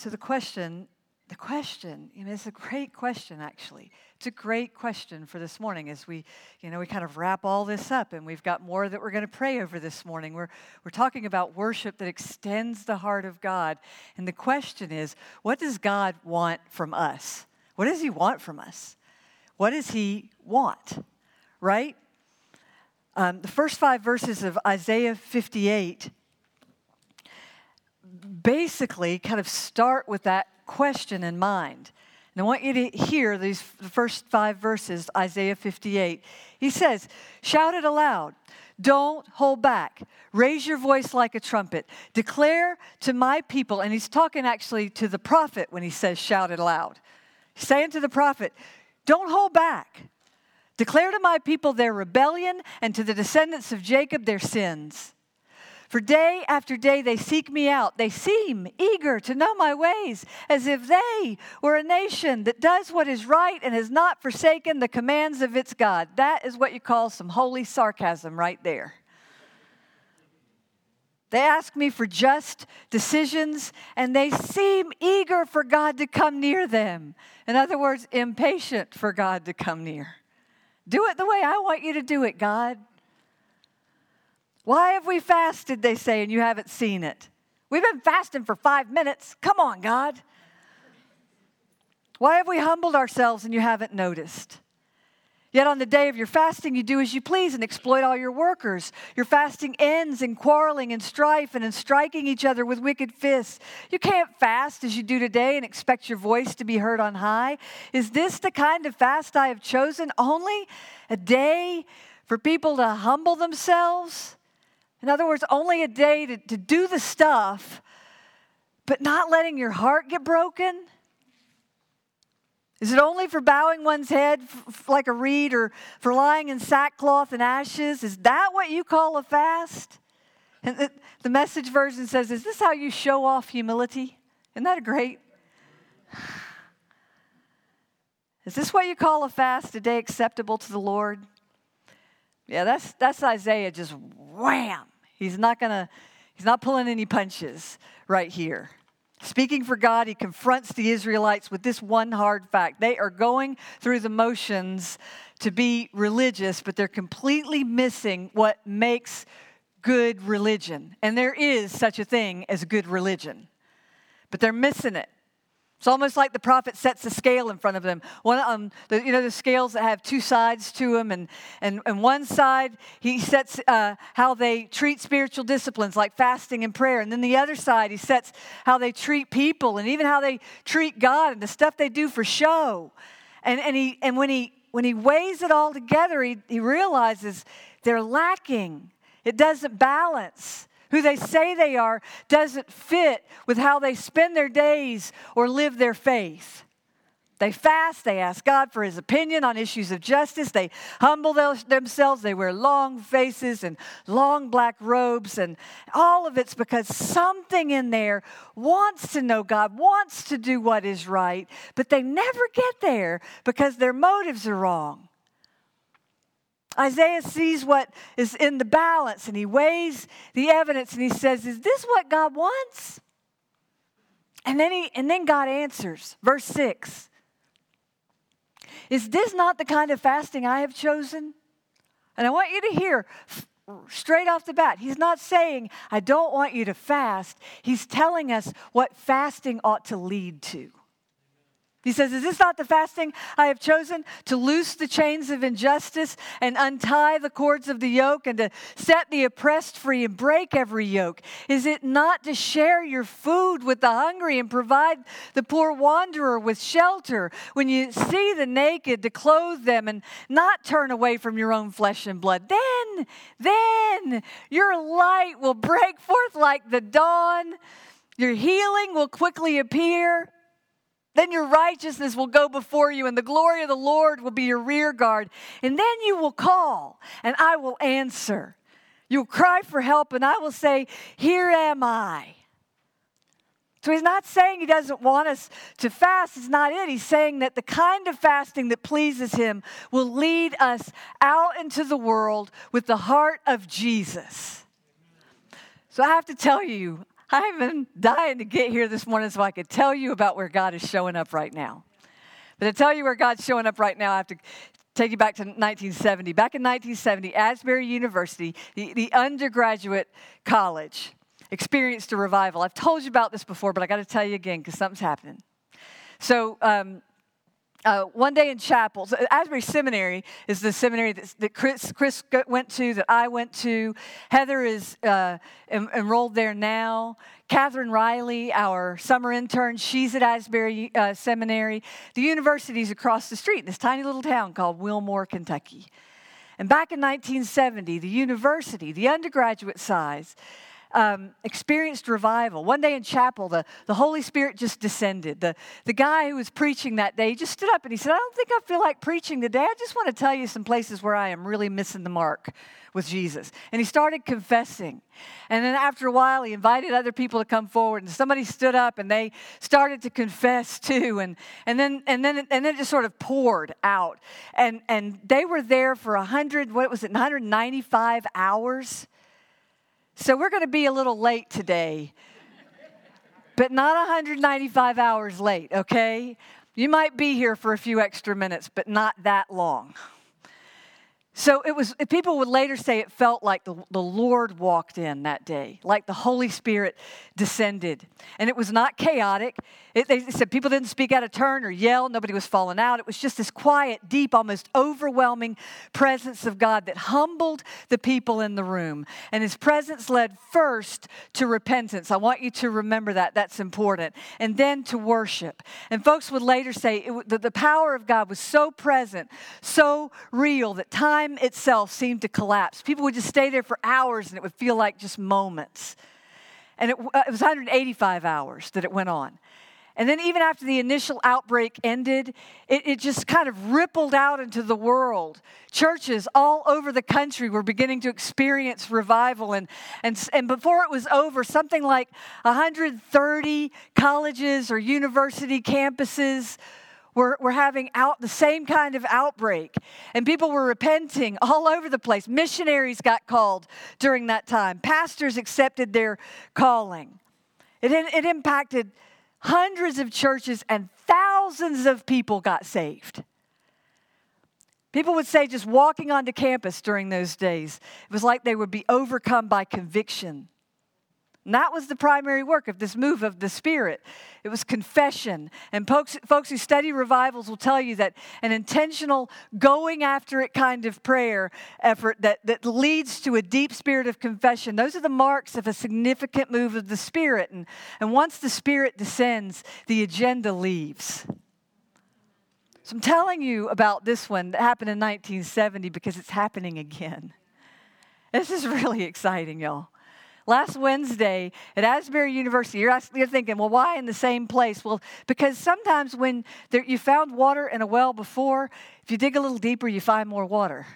So the question, the question, you know, it's a great question actually. It's a great question for this morning as we, you know, we kind of wrap all this up and we've got more that we're going to pray over this morning. We're we're talking about worship that extends the heart of God. And the question is, what does God want from us? What does he want from us? What does he want? Right? Um, the first five verses of Isaiah 58 basically kind of start with that question in mind. And I want you to hear these first five verses, Isaiah 58. He says, Shout it aloud. Don't hold back. Raise your voice like a trumpet. Declare to my people, and he's talking actually to the prophet when he says, Shout it aloud. He's saying to the prophet, Don't hold back. Declare to my people their rebellion and to the descendants of Jacob their sins. For day after day they seek me out. They seem eager to know my ways, as if they were a nation that does what is right and has not forsaken the commands of its God. That is what you call some holy sarcasm right there. They ask me for just decisions, and they seem eager for God to come near them. In other words, impatient for God to come near. Do it the way I want you to do it, God. Why have we fasted, they say, and you haven't seen it? We've been fasting for five minutes. Come on, God. Why have we humbled ourselves and you haven't noticed? Yet on the day of your fasting, you do as you please and exploit all your workers. Your fasting ends in quarreling and strife and in striking each other with wicked fists. You can't fast as you do today and expect your voice to be heard on high. Is this the kind of fast I have chosen? Only a day for people to humble themselves? In other words, only a day to, to do the stuff, but not letting your heart get broken? Is it only for bowing one's head f- like a reed or for lying in sackcloth and ashes? Is that what you call a fast? And the, the message version says, Is this how you show off humility? Isn't that great? Is this what you call a fast, a day acceptable to the Lord? Yeah, that's, that's Isaiah just wham. He's not gonna, he's not pulling any punches right here. Speaking for God, he confronts the Israelites with this one hard fact. They are going through the motions to be religious, but they're completely missing what makes good religion. And there is such a thing as good religion, but they're missing it. It's almost like the prophet sets a scale in front of them. One, um, the, you know, the scales that have two sides to them, and, and, and one side, he sets uh, how they treat spiritual disciplines like fasting and prayer. And then the other side, he sets how they treat people and even how they treat God and the stuff they do for show. And, and, he, and when, he, when he weighs it all together, he, he realizes they're lacking, it doesn't balance who they say they are doesn't fit with how they spend their days or live their faith. They fast, they ask God for his opinion on issues of justice, they humble themselves, they wear long faces and long black robes, and all of it's because something in there wants to know God, wants to do what is right, but they never get there because their motives are wrong. Isaiah sees what is in the balance and he weighs the evidence and he says, Is this what God wants? And then, he, and then God answers, verse 6 Is this not the kind of fasting I have chosen? And I want you to hear straight off the bat, he's not saying, I don't want you to fast. He's telling us what fasting ought to lead to. He says, Is this not the fasting I have chosen to loose the chains of injustice and untie the cords of the yoke and to set the oppressed free and break every yoke? Is it not to share your food with the hungry and provide the poor wanderer with shelter? When you see the naked, to clothe them and not turn away from your own flesh and blood? Then, then your light will break forth like the dawn, your healing will quickly appear Then your righteousness will go before you, and the glory of the Lord will be your rear guard. And then you will call, and I will answer. You'll cry for help, and I will say, Here am I. So he's not saying he doesn't want us to fast. It's not it. He's saying that the kind of fasting that pleases him will lead us out into the world with the heart of Jesus. So I have to tell you, I've been dying to get here this morning so I could tell you about where God is showing up right now. But to tell you where God's showing up right now, I have to take you back to 1970. Back in 1970, Asbury University, the, the undergraduate college, experienced a revival. I've told you about this before, but I got to tell you again because something's happening. So, um, uh, one day in chapel, so Asbury Seminary is the seminary that, that Chris, Chris, went to, that I went to. Heather is uh, em- enrolled there now. Catherine Riley, our summer intern, she's at Asbury uh, Seminary. The university's across the street in this tiny little town called Wilmore, Kentucky. And back in 1970, the university, the undergraduate size, um, experienced revival. One day in chapel, the, the Holy Spirit just descended. The, the guy who was preaching that day just stood up and he said, I don't think I feel like preaching today. I just want to tell you some places where I am really missing the mark with Jesus. And he started confessing. And then after a while, he invited other people to come forward, and somebody stood up and they started to confess too. And, and, then, and, then, and then it just sort of poured out. And, and they were there for 100, what was it, 195 hours? So we're going to be a little late today, but not 195 hours late, okay? You might be here for a few extra minutes, but not that long. So it was, people would later say it felt like the, the Lord walked in that day, like the Holy Spirit descended. And it was not chaotic. It, they said people didn't speak out of turn or yell, nobody was falling out. It was just this quiet, deep, almost overwhelming presence of God that humbled the people in the room. And his presence led first to repentance. I want you to remember that, that's important. And then to worship. And folks would later say it, that the power of God was so present, so real, that time time itself seemed to collapse. People would just stay there for hours and it would feel like just moments. And it, uh, it was 185 hours that it went on. And then, even after the initial outbreak ended, it, it, just kind of rippled out into the world. Churches all over the country were beginning to experience revival. And, and, and before it was over, something like 130 colleges or university campuses were, were having out the same kind of outbreak. And people were repenting all over the place. Missionaries got called during that time. Pastors accepted their calling. It, it impacted hundreds of churches and thousands of people got saved. People would say just walking onto campus during those days it was like they would be overcome by conviction and that was the primary work of this move of the Spirit. It was confession. And folks, folks who study revivals will tell you that an intentional going after it kind of prayer effort that, that leads to a deep spirit of confession, those are the marks of a significant move of the Spirit. And, and once the Spirit descends, the agenda leaves. So I'm telling you about this one that happened in 1970 because it's happening again. This is really exciting, y'all. Last Wednesday at Asbury University, you're, you're thinking, well, why in the same place? Well, because sometimes when there, you found water in a well before, if you dig a little deeper, you find more water.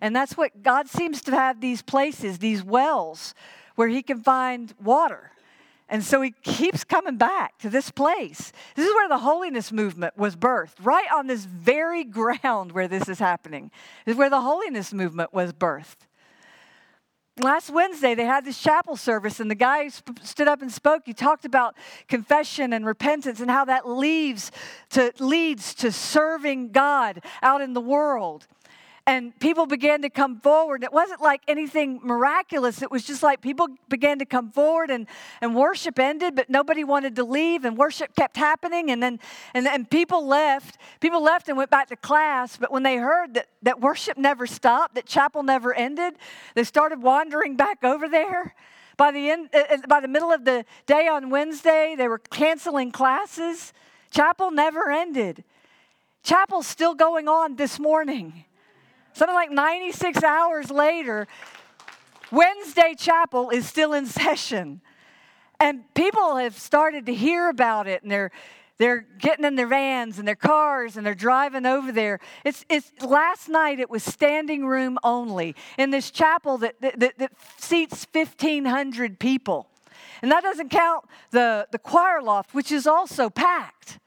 And that's what God seems to have these places, these wells, where He can find water. And so he keeps coming back to this place. This is where the holiness movement was birthed, right on this very ground where this is happening. This is where the holiness movement was birthed last Wednesday they had this chapel service, and the guy sp- stood up and spoke. He talked about confession and repentance and how that to, leads to serving God out in the world and people began to come forward. It wasn't like anything miraculous. It was just like people began to come forward and, and worship ended, but nobody wanted to leave and worship kept happening. And then and, and people left. People left and went back to class, but when they heard that, that worship never stopped, that chapel never ended, they started wandering back over there. By the, end, uh, uh, by the middle of the day on Wednesday, they were canceling classes. Chapel never ended. Chapel's still going on this morning. Something like 96 hours later, Wednesday chapel is still in session. And people have started to hear about it and they're they're getting in their vans and their cars and they're driving over there. It's, it's last night it was standing room only in this chapel that, that, that, that seats 1,500 people. And that doesn't count the, the choir loft, which is also packed.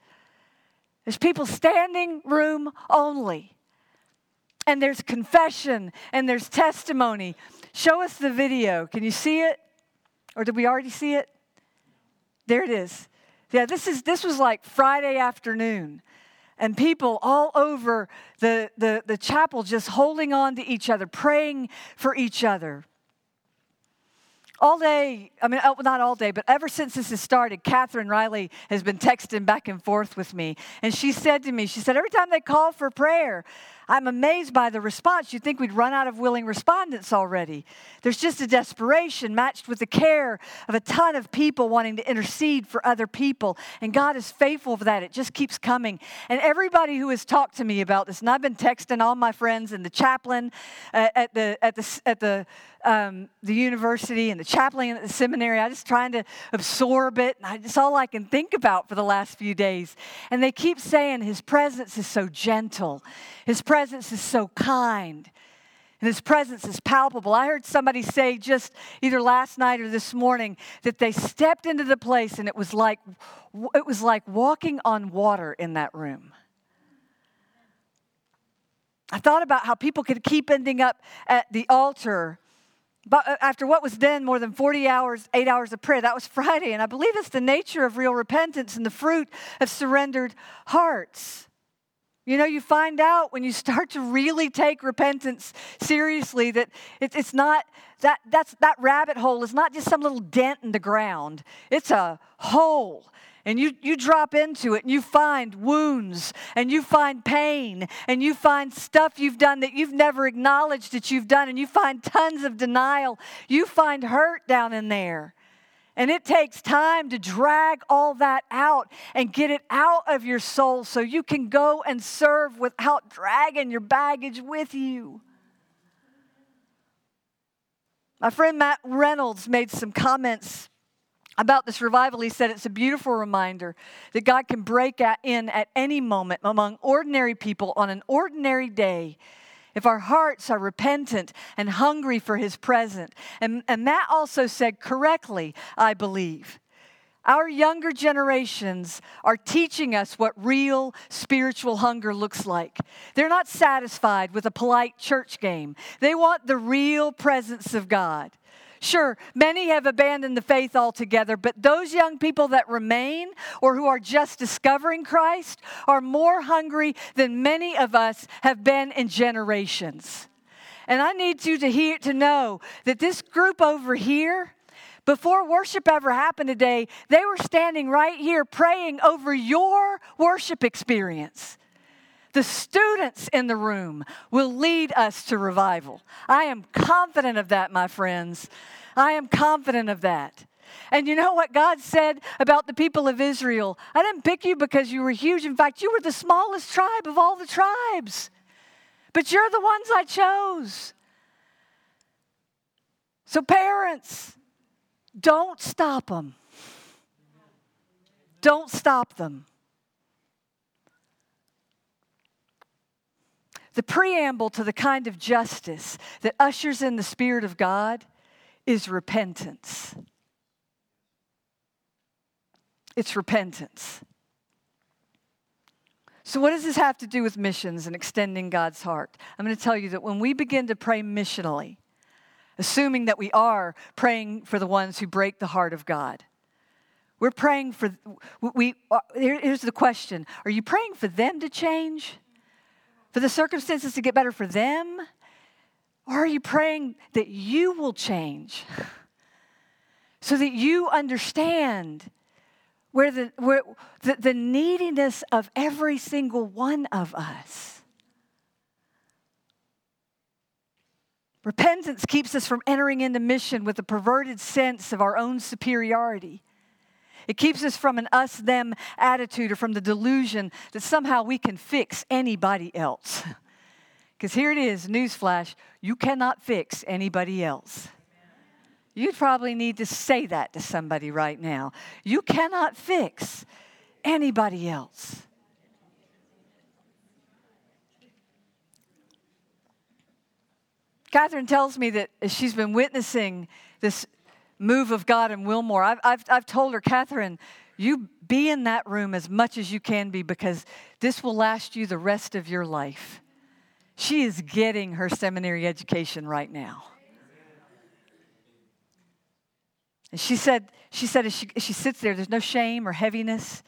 There's people standing room only. And there's confession and there's testimony. Show us the video. Can you see it? Or did we already see it? There it is. Yeah, this is this was like Friday afternoon. And people all over the, the, the chapel just holding on to each other, praying for each other all day, I mean, oh, not all day, but ever since this has started, Catherine Riley has been texting back and forth with me. And she said to me, she said, every time they call for prayer, I'm amazed by the response. You'd think we'd run out of willing respondents already. There's just a desperation matched with the care of a ton of people wanting to intercede for other people. And God is faithful for that. It just keeps coming. And everybody who has talked to me about this, and I've been texting all my friends and the chaplain uh, at the, at the, at the, um, the university and the chaplain at the seminary. I'm just trying to absorb it. And it's all I can think about for the last few days. And they keep saying his presence is so gentle, his presence is so kind. And his presence is palpable. I heard somebody say just either last night or this morning that they stepped into the place and it was like it was like walking on water in that room. I thought about how people could keep ending up at the altar but uh, after what was then more than 40 hours, eight hours of prayer, that was Friday. And I believe it's the nature of real repentance and the fruit of surrendered hearts. You know, you find out when you start to really take repentance seriously that it's not that that's that rabbit hole is not just some little dent in the ground. It's a hole and you, you drop into it and you find wounds and you find pain and you find stuff you've done that you've never acknowledged that you've done and you find tons of denial. You find hurt down in there. And it takes time to drag all that out and get it out of your soul so you can go and serve without dragging your baggage with you. My friend Matt Reynolds made some comments about this revival, he said it's a beautiful reminder that God can break in at any moment among ordinary people on an ordinary day if our hearts are repentant and hungry for his presence. And, and Matt also said correctly, I believe. Our younger generations are teaching us what real spiritual hunger looks like. They're not satisfied with a polite church game. They want the real presence of God. Sure, many have abandoned the faith altogether, but those young people that remain or who are just discovering Christ are more hungry than many of us have been in generations. And I need you to hear to know that this group over here, before worship ever happened today, they were standing right here praying over your worship experience. The students in the room will lead us to revival. I am confident of that, my friends. I am confident of that. And you know what God said about the people of Israel? I didn't pick you because you were huge. In fact, you were the smallest tribe of all the tribes. But you're the ones I chose. So, parents, don't stop them. Don't stop them. The preamble to the kind of justice that ushers in the Spirit of God is repentance. It's repentance. So, what does this have to do with missions and extending God's heart? I'm going to tell you that when we begin to pray missionally, assuming that we are praying for the ones who break the heart of God, we're praying for, we, uh, here's the question Are you praying for them to change? For the circumstances to get better for them? Or are you praying that you will change so that you understand where the, where the, the neediness of every single one of us? Repentance keeps us from entering into mission with a perverted sense of our own superiority. It keeps us from an us them attitude or from the delusion that somehow we can fix anybody else. Because here it is newsflash you cannot fix anybody else. You'd probably need to say that to somebody right now. You cannot fix anybody else. Catherine tells me that she's been witnessing this move of God in Wilmore. I've, I've, I've told her, Catherine, you be in that room as much as you can be because this will last you the rest of your life. She is getting her seminary education right now. And she said, she said as she, as she sits there, there's no shame or heaviness,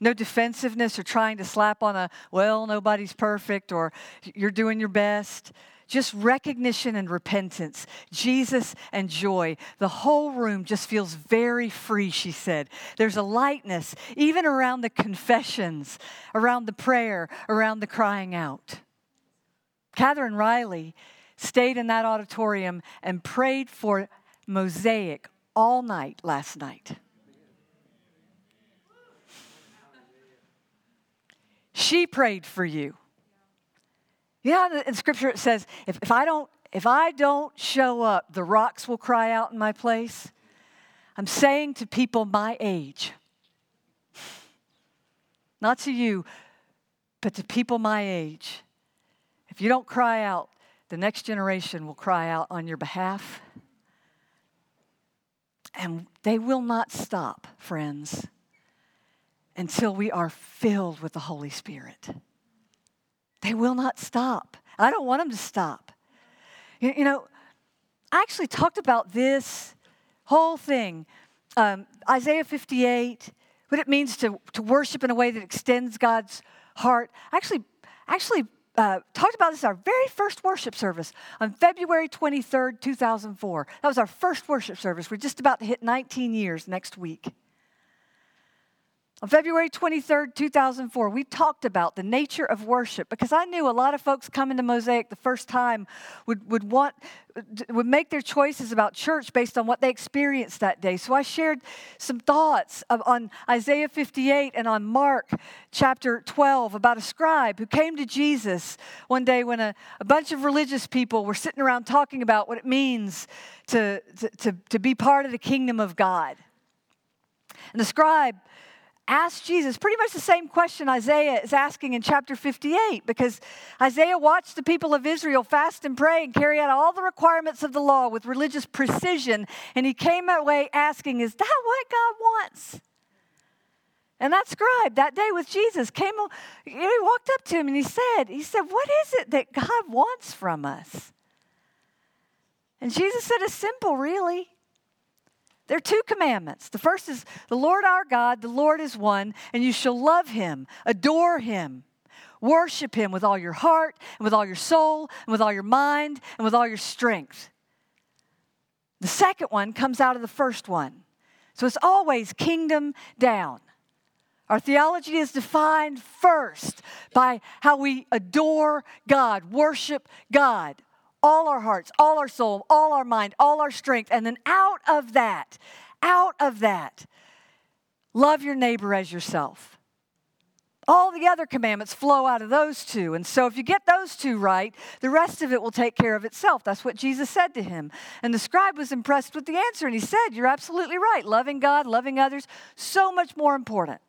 no defensiveness or trying to slap on a, well, nobody's perfect or you're doing your best. Just recognition and repentance, Jesus and joy. The whole room just feels very free, she said. There's a lightness, even around the confessions, around the prayer, around the crying out. Catherine Riley stayed in that auditorium and prayed for Mosaic all night last night. She prayed for you. You know, in scripture it says, if, if I don't if I don't show up, the rocks will cry out in my place. I'm saying to people my age, not to you, but to people my age, if you don't cry out, the next generation will cry out on your behalf. And they will not stop, friends, until we are filled with the Holy Spirit. They will not stop. I don't want them to stop. You, you know, I actually talked about this whole thing um, Isaiah 58, what it means to, to worship in a way that extends God's heart. I actually, actually uh, talked about this our very first worship service on February 23rd, 2004. That was our first worship service. We're just about to hit 19 years next week. On February 23rd, 2004, we talked about the nature of worship because I knew a lot of folks coming to Mosaic the first time would, would want would make their choices about church based on what they experienced that day. So I shared some thoughts of, on Isaiah 58 and on Mark chapter 12 about a scribe who came to Jesus one day when a, a bunch of religious people were sitting around talking about what it means to, to, to, to be part of the kingdom of God. And the scribe asked Jesus pretty much the same question Isaiah is asking in chapter 58 because Isaiah watched the people of Israel fast and pray and carry out all the requirements of the law with religious precision. And he came away asking, Is that what God wants? And that scribe that day with Jesus came, he walked up to him and he said, he said, What is it that God wants from us? And Jesus said, It's simple, really. There are two commandments. The first is the Lord our God, the Lord is one, and you shall love him, adore him, worship him with all your heart, and with all your soul, and with all your mind, and with all your strength. The second one comes out of the first one. So it's always kingdom down. Our theology is defined first by how we adore God, worship God all our hearts, all our soul, all our mind, all our strength. And then out of that, out of that, love your neighbor as yourself. All the other commandments flow out of those two. And so, if you get those two right, the rest of it will take care of itself. That's what Jesus said to him. And the scribe was impressed with the answer. And he said, You're absolutely right. Loving God, loving others, so much more important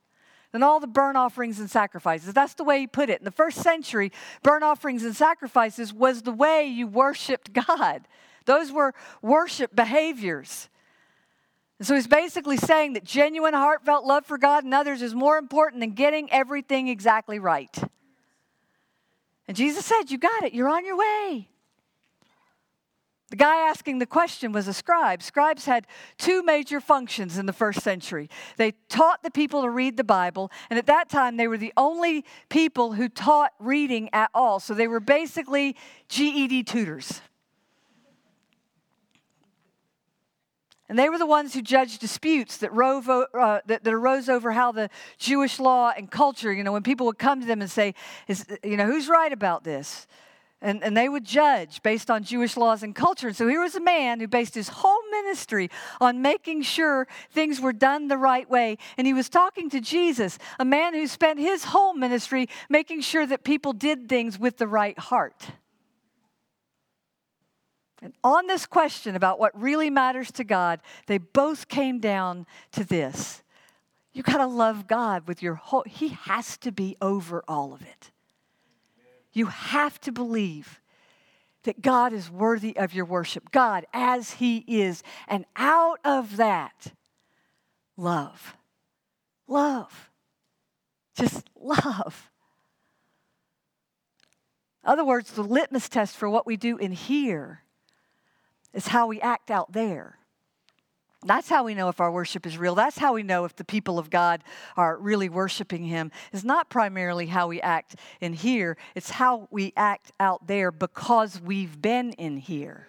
than all the burnt offerings and sacrifices. That's the way he put it. In the first century, burnt offerings and sacrifices was the way you worshiped God, those were worship behaviors. And so he's basically saying that genuine, heartfelt love for God and others is more important than getting everything exactly right. And Jesus said, You got it, you're on your way. The guy asking the question was a scribe. Scribes had two major functions in the first century. They taught the people to read the Bible, and at that time, they were the only people who taught reading at all. So they were basically GED tutors. And they were the ones who judged disputes that, rove, uh, that, that, arose over how the Jewish law and culture, you know, when people would come to them and say, you know, who's right about this? And, and they would judge based on Jewish laws and culture. And so here was a man who based his whole ministry on making sure things were done the right way. And he was talking to Jesus, a man who spent his whole ministry making sure that people did things with the right heart. And on this question about what really matters to God, they both came down to this You got to love God with your whole, He has to be over all of it. You have to believe that God is worthy of your worship, God as He is. And out of that, love. Love. Just love. In other words, the litmus test for what we do in here is how we act out there. That's how we know if our worship is real. That's how we know if the people of God are really worshiping Him. It's not primarily how we act in here, it's how we act out there because we've been in here.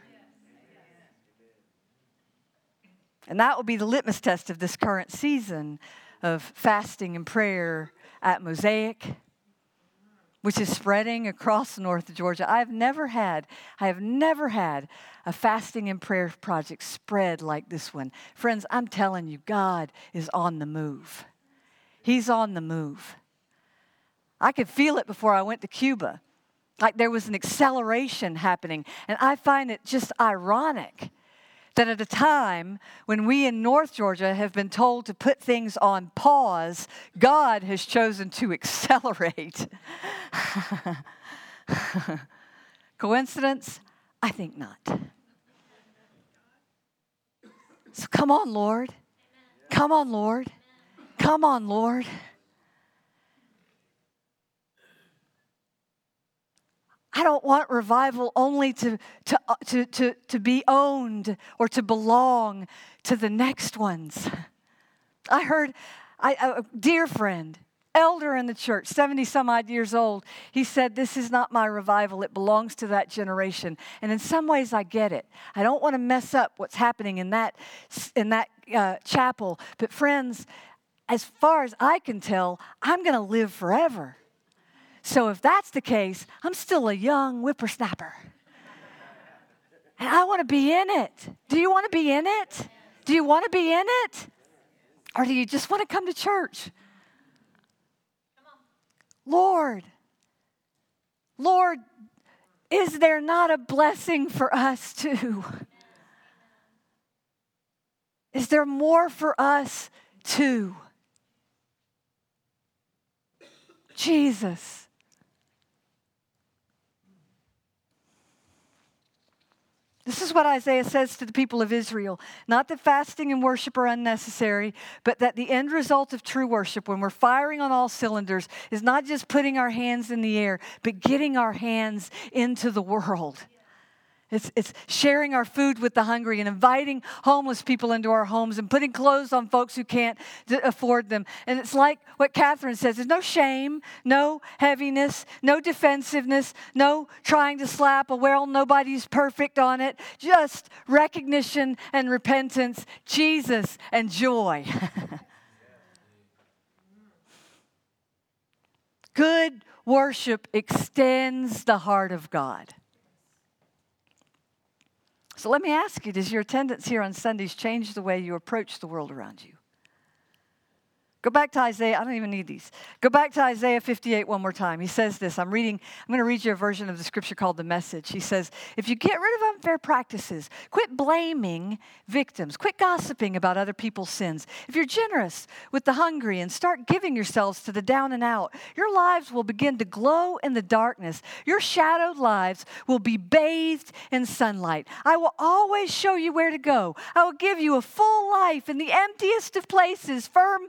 And that will be the litmus test of this current season of fasting and prayer at Mosaic which is spreading across North Georgia. I've never had, I have never had a fasting and prayer project spread like this one. Friends, I'm telling you, God is on the move. He's on the move. I could feel it before I went to Cuba. Like there was an acceleration happening. And I find it just ironic that at a time when we in North Georgia have been told to put things on pause, God has chosen to accelerate. Coincidence? I think not. So come on, Lord. Come on, Lord. Come on, Lord. I don't want revival only to, to, uh, to, to, to be owned or to belong to the next ones. I heard I, a dear friend, elder in the church, 70 some odd years old, he said, This is not my revival. It belongs to that generation. And in some ways, I get it. I don't want to mess up what's happening in that, in that uh, chapel. But, friends, as far as I can tell, I'm going to live forever. So if that's the case, I'm still a young whippersnapper. And I want to be in it. Do you want to be in it? Do you want to be in it? Or do you just want to come to church? Lord, Lord, is there not a blessing for us too? Is there more for us too? Jesus. This is what Isaiah says to the people of Israel not that fasting and worship are unnecessary, but that the end result of true worship, when we're firing on all cylinders, is not just putting our hands in the air, but getting our hands into the world. It's, it's sharing our food with the hungry and inviting homeless people into our homes and putting clothes on folks who can't afford them. And it's like what Catherine says there's no shame, no heaviness, no defensiveness, no trying to slap a well, nobody's perfect on it, just recognition and repentance, Jesus and joy. Good worship extends the heart of God. So let me ask you does your attendance here on Sundays change the way you approach the world around you? Go back to Isaiah. I don't even need these. Go back to Isaiah 58 one more time. He says this. I'm reading, I'm going to read you a version of the scripture called the message. He says, If you get rid of unfair practices, quit blaming victims, quit gossiping about other people's sins. If you're generous with the hungry and start giving yourselves to the down and out, your lives will begin to glow in the darkness. Your shadowed lives will be bathed in sunlight. I will always show you where to go. I will give you a full life in the emptiest of places, firm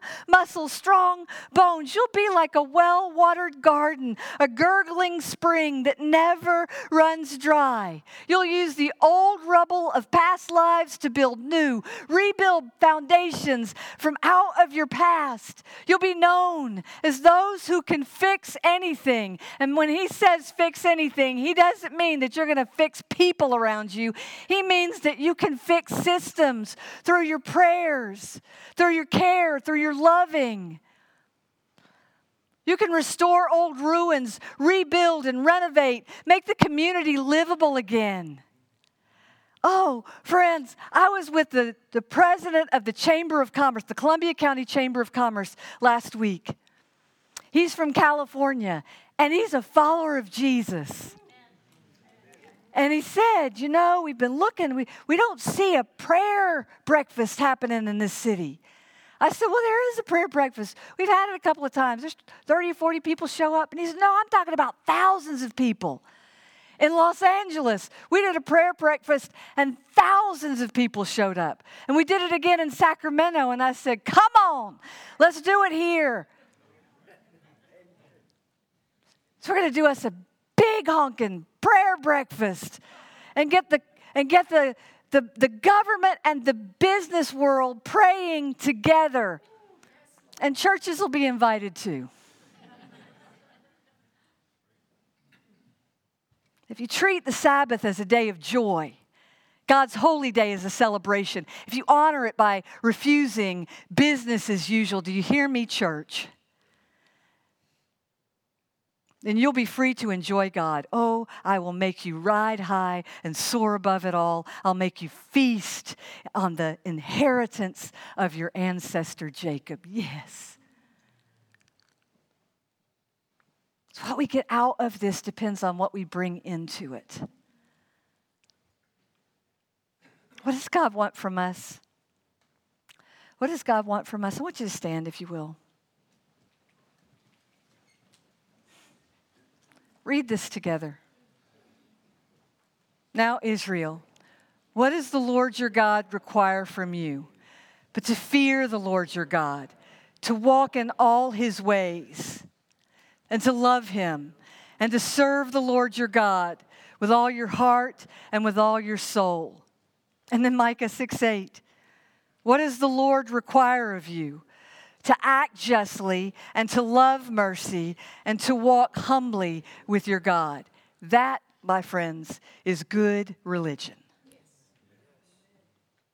strong bones. You'll be like a well watered garden, a gurgling spring that never runs dry. You'll use the old rubble of past lives to build new, rebuild foundations from out of your past. You'll be known as those who can fix anything. And when he says fix anything, he doesn't mean that you're going to fix people around you, he means that you can fix systems through your prayers, through your care, through your love loving. You can restore old ruins, rebuild and renovate, make the community livable again. Oh, friends, I was with the, the president of the Chamber of Commerce, the Columbia County Chamber of Commerce, last week. He's from California, and he's a follower of Jesus. And he said, You know, we've been looking, we, we don't see a prayer breakfast happening in this city. I said, Well, there is a prayer breakfast. We've had it a couple of times. There's 30 or 40 people show up. And he said, No, I'm talking about thousands of people. In Los Angeles, we did a prayer breakfast and thousands of people showed up. And we did it again in Sacramento. And I said, Come on, let's do it here. So we're going to do us a big honking prayer breakfast and get the and get the, the, the government and the business world praying together. And churches will be invited too. If you treat the Sabbath as a day of joy, God's holy day is a celebration. If you honor it by refusing business as usual, do you hear me, church? Then you'll be free to enjoy God. Oh, I will make you ride high and soar above it all. I'll make you feast on the inheritance of your ancestor Jacob. Yes. So, what we get out of this depends on what we bring into it. What does God want from us? What does God want from us? I want you to stand, if you will. Read this together. Now, Israel, what does the Lord your God require from you? But to fear the Lord your God, to walk in all his ways, and to love him, and to serve the Lord your God with all your heart and with all your soul. And then Micah 6 8. What does the Lord require of you? To act justly and to love mercy and to walk humbly with your God. That, my friends, is good religion.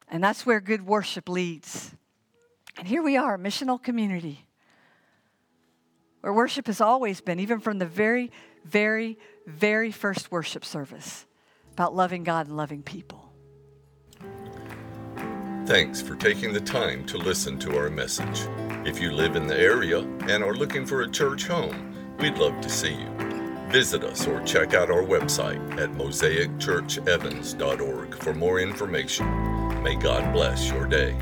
And that's where good worship leads. And here we are, a missional community, where worship has always been, even from the very, very, very first worship service, about loving God and loving people. Thanks for taking the time to listen to our message. If you live in the area and are looking for a church home, we'd love to see you. Visit us or check out our website at mosaicchurchevans.org for more information. May God bless your day.